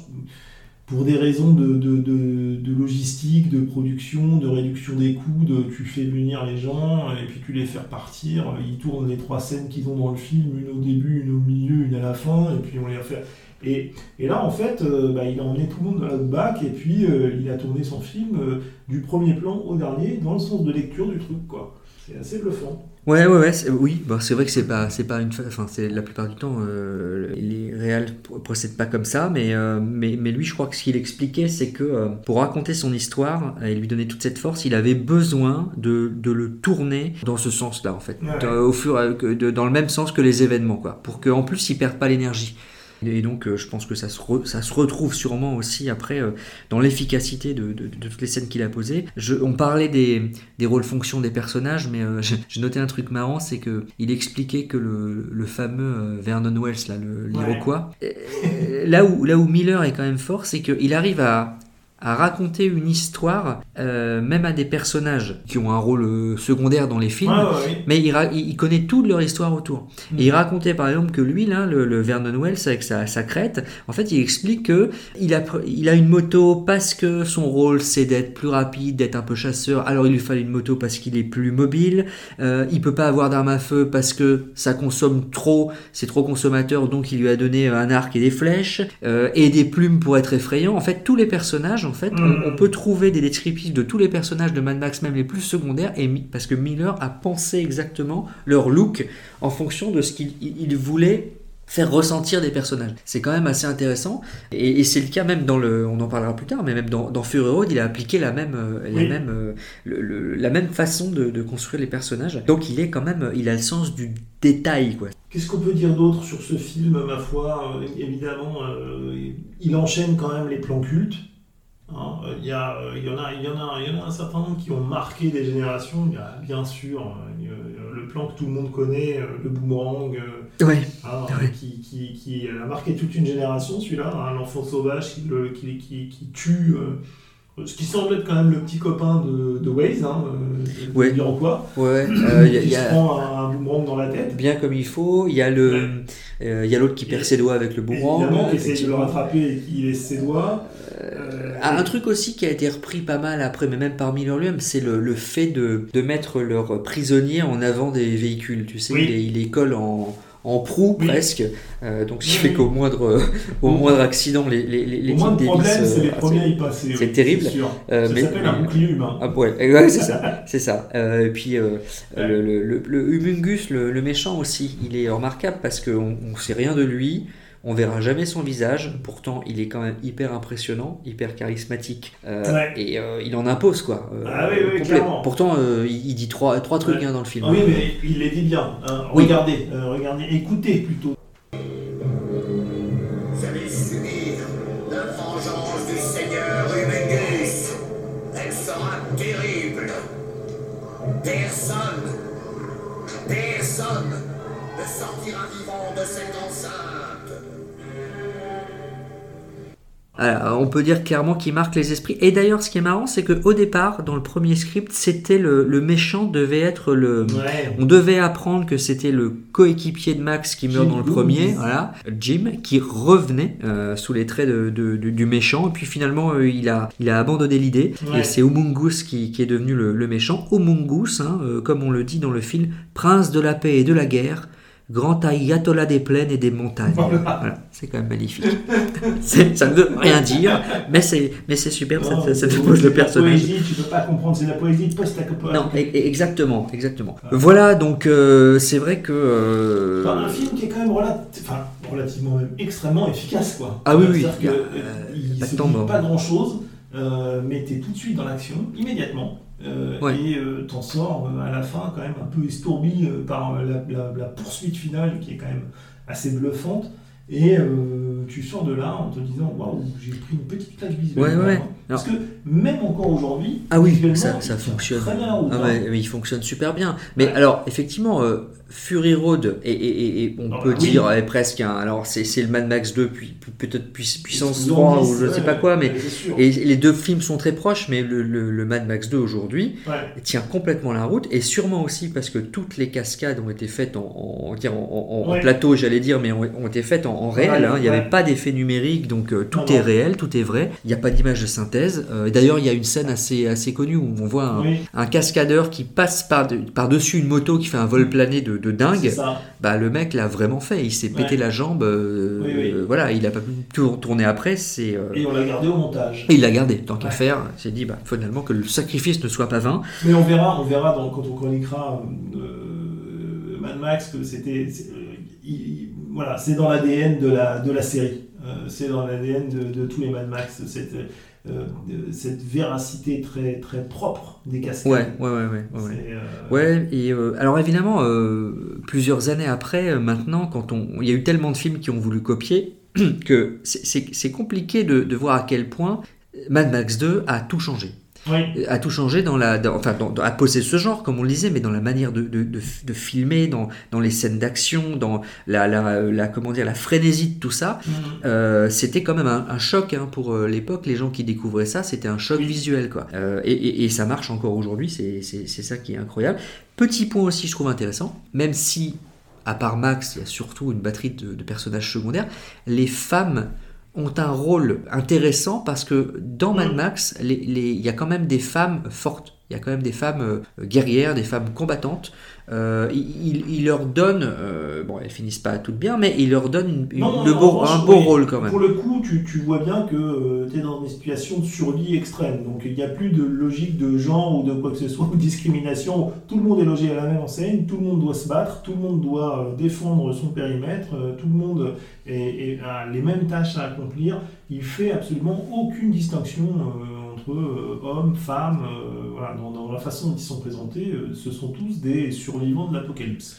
Speaker 10: pour des raisons de, de, de- de logistique, de production, de réduction des coûts, de, tu fais venir les gens et puis tu les fais repartir. Ils tournent les trois scènes qu'ils ont dans le film, une au début, une au milieu, une à la fin, et puis on les refait. Et, et là, en fait, euh, bah, il a emmené tout le monde dans la bac et puis euh, il a tourné son film euh, du premier plan au dernier dans le sens de lecture du truc, quoi. C'est assez bluffant.
Speaker 9: Ouais, ouais, oui, bon, c'est vrai que c'est pas, c'est pas une, enfin, c'est la plupart du temps, les réels pro- procèdent pas comme ça, mais, mais, mais lui, je crois que ce qu'il expliquait, c'est que pour raconter son histoire et lui donner toute cette force, il avait besoin de, de le tourner dans ce sens-là, en fait,
Speaker 10: Ouais.
Speaker 9: Dans- au fur, de- dans le même sens que les événements, quoi, pour qu'en plus, il perde pas l'énergie. Et donc, euh, je pense que ça se, re- ça se retrouve sûrement aussi après euh, dans l'efficacité de, de- de toutes les scènes qu'il a posées. Je- on parlait des, des rôles fonctions des personnages, mais euh, j'ai noté un truc marrant, c'est que il expliquait que le, le fameux Vernon Wells, là, l'Iroquois, là où là où Miller est quand même fort, c'est qu'il arrive à à raconter une histoire, euh, même à des personnages qui ont un rôle euh, secondaire dans les films,
Speaker 10: Ouais, ouais, ouais.
Speaker 9: mais il, il connaît toute leur histoire autour.
Speaker 10: Mm.
Speaker 9: Et il racontait par exemple que lui, là, le, le Vernon Wells avec sa, sa crête, en fait, il explique que il a, il a une moto parce que son rôle c'est d'être plus rapide, d'être un peu chasseur. Alors il lui fallait une moto parce qu'il est plus mobile. Euh, il peut pas avoir d'arme à feu parce que ça consomme trop, c'est trop consommateur, donc il lui a donné un arc et des flèches euh, et des plumes pour être effrayant. En fait, tous les personnages, en fait, on-
Speaker 10: Mm.
Speaker 9: on, peut trouver des descriptifs de tous les personnages de Mad Max, même les plus secondaires, et parce que Miller a pensé exactement leur look en fonction de ce qu'il il- il voulait faire ressentir des personnages. C'est quand même assez intéressant et, et c'est le cas même dans le, on en parlera plus tard, mais même dans, dans Fury Road, il a appliqué la même, euh, la
Speaker 10: Oui.
Speaker 9: même, euh, le- le- la même façon de, de construire les personnages. Donc il est quand même, il a le sens du détail quoi.
Speaker 10: Qu'est-ce qu'on peut dire d'autre sur ce film, ma foi? Euh, Évidemment, euh, il enchaîne quand même les plans cultes. Hein. Euh, Il y, a, euh, il, y en a, il, y en a, il y en a un certain nombre qui ont marqué des générations. Il y a bien sûr euh, le plan que tout le monde connaît, euh, le boomerang, euh, hein, qui, qui, qui a marqué toute une génération, celui-là, hein, l'enfant sauvage qui, le- qui, tue euh, Ce qui semble être quand même le petit copain de, de Waze, hein, euh, de
Speaker 9: Ouais.
Speaker 10: l'Iroquois,
Speaker 9: Ouais, euh, il y a-
Speaker 10: qui
Speaker 9: il y
Speaker 10: se
Speaker 9: a-
Speaker 10: prend un, un boomerang dans la tête.
Speaker 9: bien comme il faut. Il y a le, euh, il y a l'autre qui perd ses doigts avec le boomerang.
Speaker 10: Évidemment, qui essaie de le rattraper et qui laisse ses doigts. Euh,
Speaker 9: Ah, un truc aussi qui a été repris pas mal après, mais même par Miller lui-même, c'est le, le fait de, de mettre leurs prisonniers en avant des véhicules. Tu sais,
Speaker 10: Oui.
Speaker 9: il, les, colle en, en proue
Speaker 10: Oui.
Speaker 9: presque. Euh, donc, ce qui
Speaker 10: Oui,
Speaker 9: fait qu'au moindre, au moindre accident, les, les, les, les
Speaker 10: problème, c'est les
Speaker 9: euh,
Speaker 10: premiers à
Speaker 9: assez-
Speaker 10: y passer.
Speaker 9: c'est terrible.
Speaker 10: sûr.
Speaker 9: Euh,
Speaker 10: ça s'appelle un bouclier humain.
Speaker 9: Ah ouais, c'est ça, c'est ça. Euh, et puis euh,
Speaker 10: Ouais.
Speaker 9: le, le, le, le Humungus, le, le méchant aussi, il est remarquable parce qu'on on sait rien de lui, on verra jamais son visage. Pourtant, il est quand même hyper impressionnant, hyper charismatique, euh,
Speaker 10: Ouais.
Speaker 9: et euh, il en impose quoi. euh,
Speaker 10: Ah oui, oui,
Speaker 9: complet.
Speaker 10: clairement.
Speaker 9: Pourtant, il, dit trois, trois trucs
Speaker 10: Ouais.
Speaker 9: hein, dans le film.
Speaker 10: Ah oui, mais il les dit bien. hein. Regardez, regardez, écoutez plutôt.
Speaker 9: Alors, on peut dire clairement qu'il marque les esprits. Et d'ailleurs, ce qui est marrant, c'est qu'au départ, dans le premier script, c'était le, le méchant devait être le.
Speaker 10: Ouais.
Speaker 9: On devait apprendre que c'était le coéquipier de Max qui meurt
Speaker 10: Jim
Speaker 9: dans le premier, voilà, Jim, qui revenait euh, sous les traits de, de- de- du méchant. Et puis finalement, euh, il, a, il a abandonné l'idée.
Speaker 10: Ouais.
Speaker 9: Et c'est Humungus qui, qui est devenu le, le méchant. Humungus, hein, euh, comme on le dit dans le film, prince de la paix et de la guerre. Grand ayatollah des plaines et des montagnes. Voilà, c'est quand même magnifique. Ça ne veut rien dire, mais c'est mais c'est super, ça,
Speaker 10: Non,
Speaker 9: ça, ça dépose le
Speaker 10: de la
Speaker 9: personnage.
Speaker 10: poésie, tu peux pas comprendre, c'est de la poésie post-apocalyptique.
Speaker 9: Non, e- e- exactement, exactement. Voilà, donc euh, c'est vrai que. euh,
Speaker 10: Enfin, un film qui est quand même enfin, relativement même extrêmement efficace quoi.
Speaker 9: Ah oui, oui, il a,
Speaker 10: que,
Speaker 9: euh,
Speaker 10: euh, il se dit pas grand chose, mais t'es tout de suite dans l'action immédiatement. Euh,
Speaker 9: Ouais.
Speaker 10: Et euh, t'en sors euh, à la fin quand même un peu estourbi par la, la- la poursuite finale qui est quand même assez bluffante. Et tu sors de là en te disant waouh, j'ai pris une petite claque visuelle.
Speaker 9: Ouais, ouais, ouais.
Speaker 10: Parce que même encore aujourd'hui,
Speaker 9: Ah oui, ça, fonctionne.
Speaker 10: Très bien
Speaker 9: Ah ouais, mais il fonctionne super bien. Mais
Speaker 10: Ouais.
Speaker 9: alors, effectivement, euh, Fury Road, et, et- et- et on
Speaker 10: Ah
Speaker 9: peut
Speaker 10: oui.
Speaker 9: dire est presque un. Alors, c'est c'est le Mad Max 2, puis peut-être puis- puissance
Speaker 10: Ils ont
Speaker 9: 3
Speaker 10: mis-
Speaker 9: ou je ne sais pas quoi, mais. Et les deux films sont très proches, mais le, le- le Mad Max 2 aujourd'hui
Speaker 10: Ouais.
Speaker 9: tient complètement la route, et sûrement aussi parce que toutes les cascades ont été faites en, en- dire en, en- en
Speaker 10: Ouais.
Speaker 9: plateau, j'allais dire, mais ont, ont été faites en, en réel.
Speaker 10: Ouais,
Speaker 9: hein. Il n'y avait pas d'effet numérique, donc euh, tout
Speaker 10: Non,
Speaker 9: est
Speaker 10: non.
Speaker 9: réel, tout est vrai. Il n'y a pas d'image de synthèse. Euh, D'ailleurs, il y a une scène assez, assez connue où on voit un,
Speaker 10: Oui,
Speaker 9: un cascadeur qui passe par- par-dessus une moto qui fait un vol plané de, dingue. Bah, le mec l'a vraiment fait. Il s'est pété la jambe. euh,
Speaker 10: Oui, oui.
Speaker 9: euh, voilà, il a pas pu tour- tourner après. C'est. euh,
Speaker 10: Et on l'a gardé au montage.
Speaker 9: et il l'a gardé, tant qu'à faire. Il s'est dit, bah, finalement, que le sacrifice ne soit pas vain.
Speaker 10: Mais on verra, on verra dans- quand on chroniquera Mad Max que c'était, voilà, c'est dans l'ADN de la de la série. C'est dans l'ADN de, de tous les Mad Max cette euh, cette véracité très très propre des cascades.
Speaker 9: Ouais, ouais, ouais, ouais. ouais, ouais.
Speaker 10: Euh,
Speaker 9: Ouais, et euh, alors évidemment, plusieurs années après, maintenant, quand on, il y a eu tellement de films qui ont voulu copier que c'est compliqué de, de voir à quel point Mad Max 2 a tout changé.
Speaker 10: Oui.
Speaker 9: A tout changé dans la, dans- enfin, dans, dans- a posé ce genre, comme on le disait, mais dans la manière de, de, de, de filmer, dans, dans les scènes d'action, dans la, la, la, comment dire, la frénésie de tout ça.
Speaker 10: Mhm.
Speaker 9: Euh, c'était quand même un, un choc hein, pour euh, l'époque. Les gens qui découvraient ça, c'était un choc
Speaker 10: Oui.
Speaker 9: visuel. Quoi. Euh, et, et- et ça marche encore aujourd'hui, c'est c'est- c'est ça qui est incroyable. Petit point aussi, je trouve intéressant, même si, à part Max, il y a surtout une batterie de, de personnages secondaires, les femmes ont un rôle intéressant parce que dans Mad
Speaker 10: Mm.
Speaker 9: Max, les- les- il y a quand même des femmes fortes. Il y a quand même des femmes euh, guerrières, des femmes combattantes. Euh, il, leur donne, euh, bon, elles finissent pas toutes bien, mais il leur donne une- une-
Speaker 10: Non, non,
Speaker 9: le
Speaker 10: non,
Speaker 9: beau-
Speaker 10: en revanche,
Speaker 9: un beau rôle quand même.
Speaker 10: Pour le coup, tu, tu vois bien que tu es dans une situation de survie extrême. Donc il n'y a plus de logique de genre ou de quoi que ce soit, ou de discrimination. Tout le monde est logé à la même enseigne, tout le monde doit se battre, tout le monde doit euh, défendre son périmètre, euh, tout le monde est- est- a les mêmes tâches à accomplir. Il fait absolument aucune distinction euh, euh, hommes, femmes. euh, dans, la façon dont ils sont présentés, euh, ce sont tous des survivants de l'apocalypse.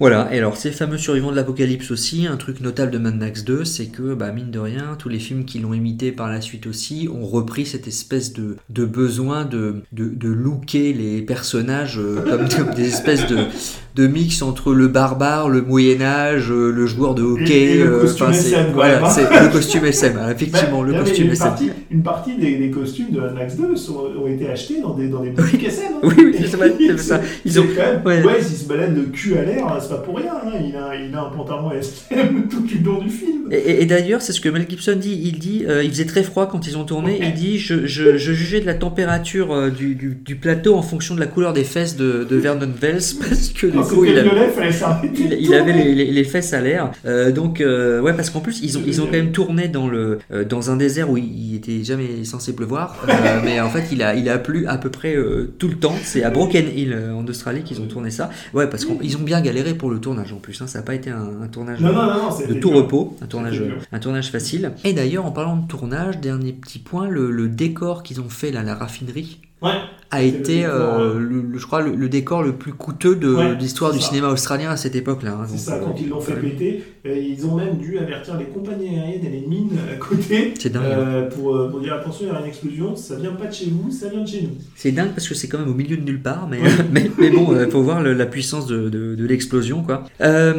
Speaker 9: Voilà, et alors ces fameux survivants de l'apocalypse aussi, un truc notable de Mad Max 2, c'est que, bah, mine de rien, tous les films qui l'ont imité par la suite aussi ont repris cette espèce de, besoin de, de, de looker les personnages comme des espèces de, de mix entre le barbare, le Moyen Âge, euh, le joueur de hockey.
Speaker 10: Et- et le
Speaker 9: euh,
Speaker 10: costume SM,
Speaker 9: voilà,
Speaker 10: hein.
Speaker 9: le costume SM. hein, Effectivement,
Speaker 10: Bah,
Speaker 9: le
Speaker 10: mais
Speaker 9: costume
Speaker 10: une
Speaker 9: SM.
Speaker 10: partie, une partie des, des costumes de Mad Max 2 sont- ont été achetés dans des, dans des boutiques SM. hein.
Speaker 9: Oui, oui, c'est vrai, c'est ça. Ils ont-
Speaker 10: quand même,
Speaker 9: ouais.
Speaker 10: ouais. s'il se balade le cul à l'air, c'est pas pour rien. hein. Il, a, il a un pantalon SM tout du long du film.
Speaker 9: Et, et- et d'ailleurs, c'est ce que Mel Gibson dit. Il dit, euh, il faisait très froid quand ils ont tourné. Il dit, je, je, je jugeais de la température euh, du, du, du plateau en fonction de la couleur des fesses de, de Vernon Wells parce que
Speaker 10: C'était
Speaker 9: il, avait les, les- les fesses à l'air. Euh, donc, euh, ouais, parce qu'en plus, ils ont, ils ont quand même tourné dans le, euh, dans un désert où il, était jamais censé pleuvoir. Mais en fait, il a, il a plu à peu près tout le temps. C'est à Broken Hill en Australie qu'ils ont tourné ça. Ouais, parce qu'ils ont bien galéré pour le tournage en plus. hein. Ça n'a pas été un, un tournage
Speaker 10: Non, non, non, non,
Speaker 9: de tout
Speaker 10: dur.
Speaker 9: repos, un tournage, un tournage facile. Et d'ailleurs, en parlant de tournage, dernier petit point, le, le décor qu'ils ont fait là, la raffinerie,
Speaker 10: Ouais.
Speaker 9: a été,
Speaker 10: le
Speaker 9: euh,
Speaker 10: ouais.
Speaker 9: le, le- je crois, le, le décor le plus coûteux de
Speaker 10: Ouais,
Speaker 9: l'histoire du
Speaker 10: ça.
Speaker 9: cinéma australien à cette époque-là. hein.
Speaker 10: C'est ça,
Speaker 9: euh,
Speaker 10: quand ils l'ont fait péter, euh, ils ont même dû avertir les compagnies aériennes et les mines à côté
Speaker 9: C'est dingue.
Speaker 10: euh, pour, euh, pour dire attention, il y aura une explosion, ça vient pas de chez vous, ça vient de chez nous.
Speaker 9: C'est dingue parce que c'est quand même au milieu de nulle part, mais, mais, mais bon, il faut voir la puissance de, de- de l'explosion, quoi. Euh,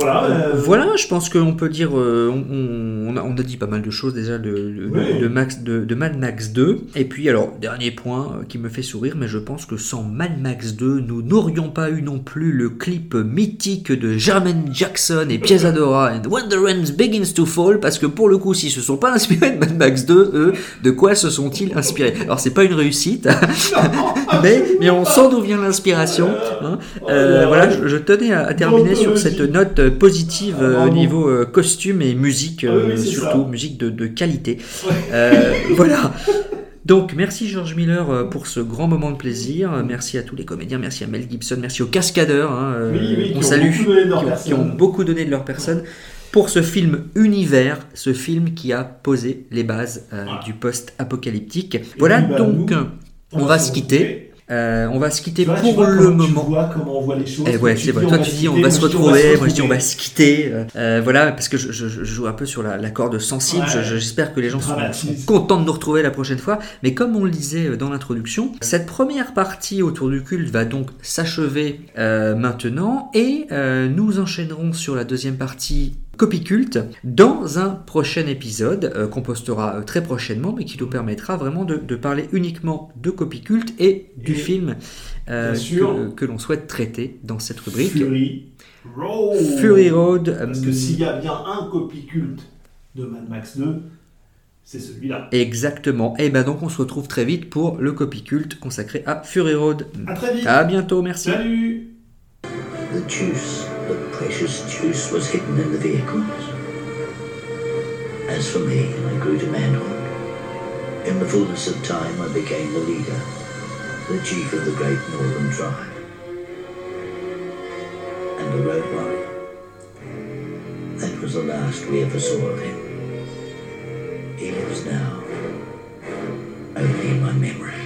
Speaker 10: Voilà, euh,
Speaker 9: voilà, je pense qu'on peut dire, euh, on, a, on a dit pas mal de choses déjà de, de,
Speaker 10: Oui.
Speaker 9: de Max, de, de Mad Max 2. Et puis, alors, dernier point euh, qui me fait sourire, mais je pense que sans Mad Max 2, nous n'aurions pas eu non plus le clip mythique de Jermaine Jackson et Piazzadora and When the Rain Begins to Fall, parce que pour le coup, s'ils se sont pas inspirés de Mad Max 2, eux, de quoi se sont-ils inspirés? Alors, c'est pas une réussite, mais, mais on sent d'où vient l'inspiration. hein. Euh, voilà, je, je tenais à, à terminer sur cette note euh, positive euh, au
Speaker 10: Bravo.
Speaker 9: niveau euh, costume et musique,
Speaker 10: Ah oui,
Speaker 9: surtout,
Speaker 10: ça.
Speaker 9: musique de, de qualité.
Speaker 10: Ouais.
Speaker 9: Voilà. Donc merci George Miller pour ce grand moment de plaisir. Merci à tous les comédiens, merci à Mel Gibson, merci aux cascadeurs hein,
Speaker 10: Oui, oui,
Speaker 9: qu'on
Speaker 10: qui ont
Speaker 9: salue, qui ont- qui ont
Speaker 10: personne.
Speaker 9: beaucoup donné de leur personne pour ce film univers, ce film qui a posé les bases euh,
Speaker 10: Voilà.
Speaker 9: du post-apocalyptique. Voilà
Speaker 10: bah,
Speaker 9: donc
Speaker 10: nous,
Speaker 9: on va se quitter. Euh, on va se quitter
Speaker 10: vois,
Speaker 9: pour le
Speaker 10: comment tu
Speaker 9: moment.
Speaker 10: vois comment on voit les choses.
Speaker 9: Eh ouais, c'est vrai. Toi, tu dis on va se retrouver, moi je dis on va se quitter. Euh, voilà, parce que je, je- je joue un peu sur la, la corde sensible.
Speaker 10: Ouais.
Speaker 9: Je- je- J'espère que les gens seront,
Speaker 10: Dramatise.
Speaker 9: seront contents de nous retrouver la prochaine fois. Mais comme on le disait euh, dans l'introduction, cette première partie autour du culte va donc s'achever euh, maintenant et nous enchaînerons sur la deuxième partie copie culte dans un prochain épisode euh, qu'on postera euh, très prochainement mais qui nous permettra vraiment de, de parler uniquement de copie culte et du
Speaker 10: Et,
Speaker 9: film euh, que, que l'on souhaite traiter dans cette rubrique.
Speaker 10: Fury Road.
Speaker 9: Fury Road.
Speaker 10: Parce que s'il y a bien un copie culte de Mad Max 2, c'est celui-là.
Speaker 9: Exactement. Et ben donc on se retrouve très vite pour le copie culte consacré à Fury Road.
Speaker 10: À très vite.
Speaker 9: À bientôt, merci.
Speaker 10: Salut.
Speaker 3: The The precious juice was hidden in the vehicles? As for me, I grew to manhood. In the fullness of time, I became the leader, the chief of the great northern tribe. And the road warrior. That was the last we ever saw of him. He lives now, only in my memory.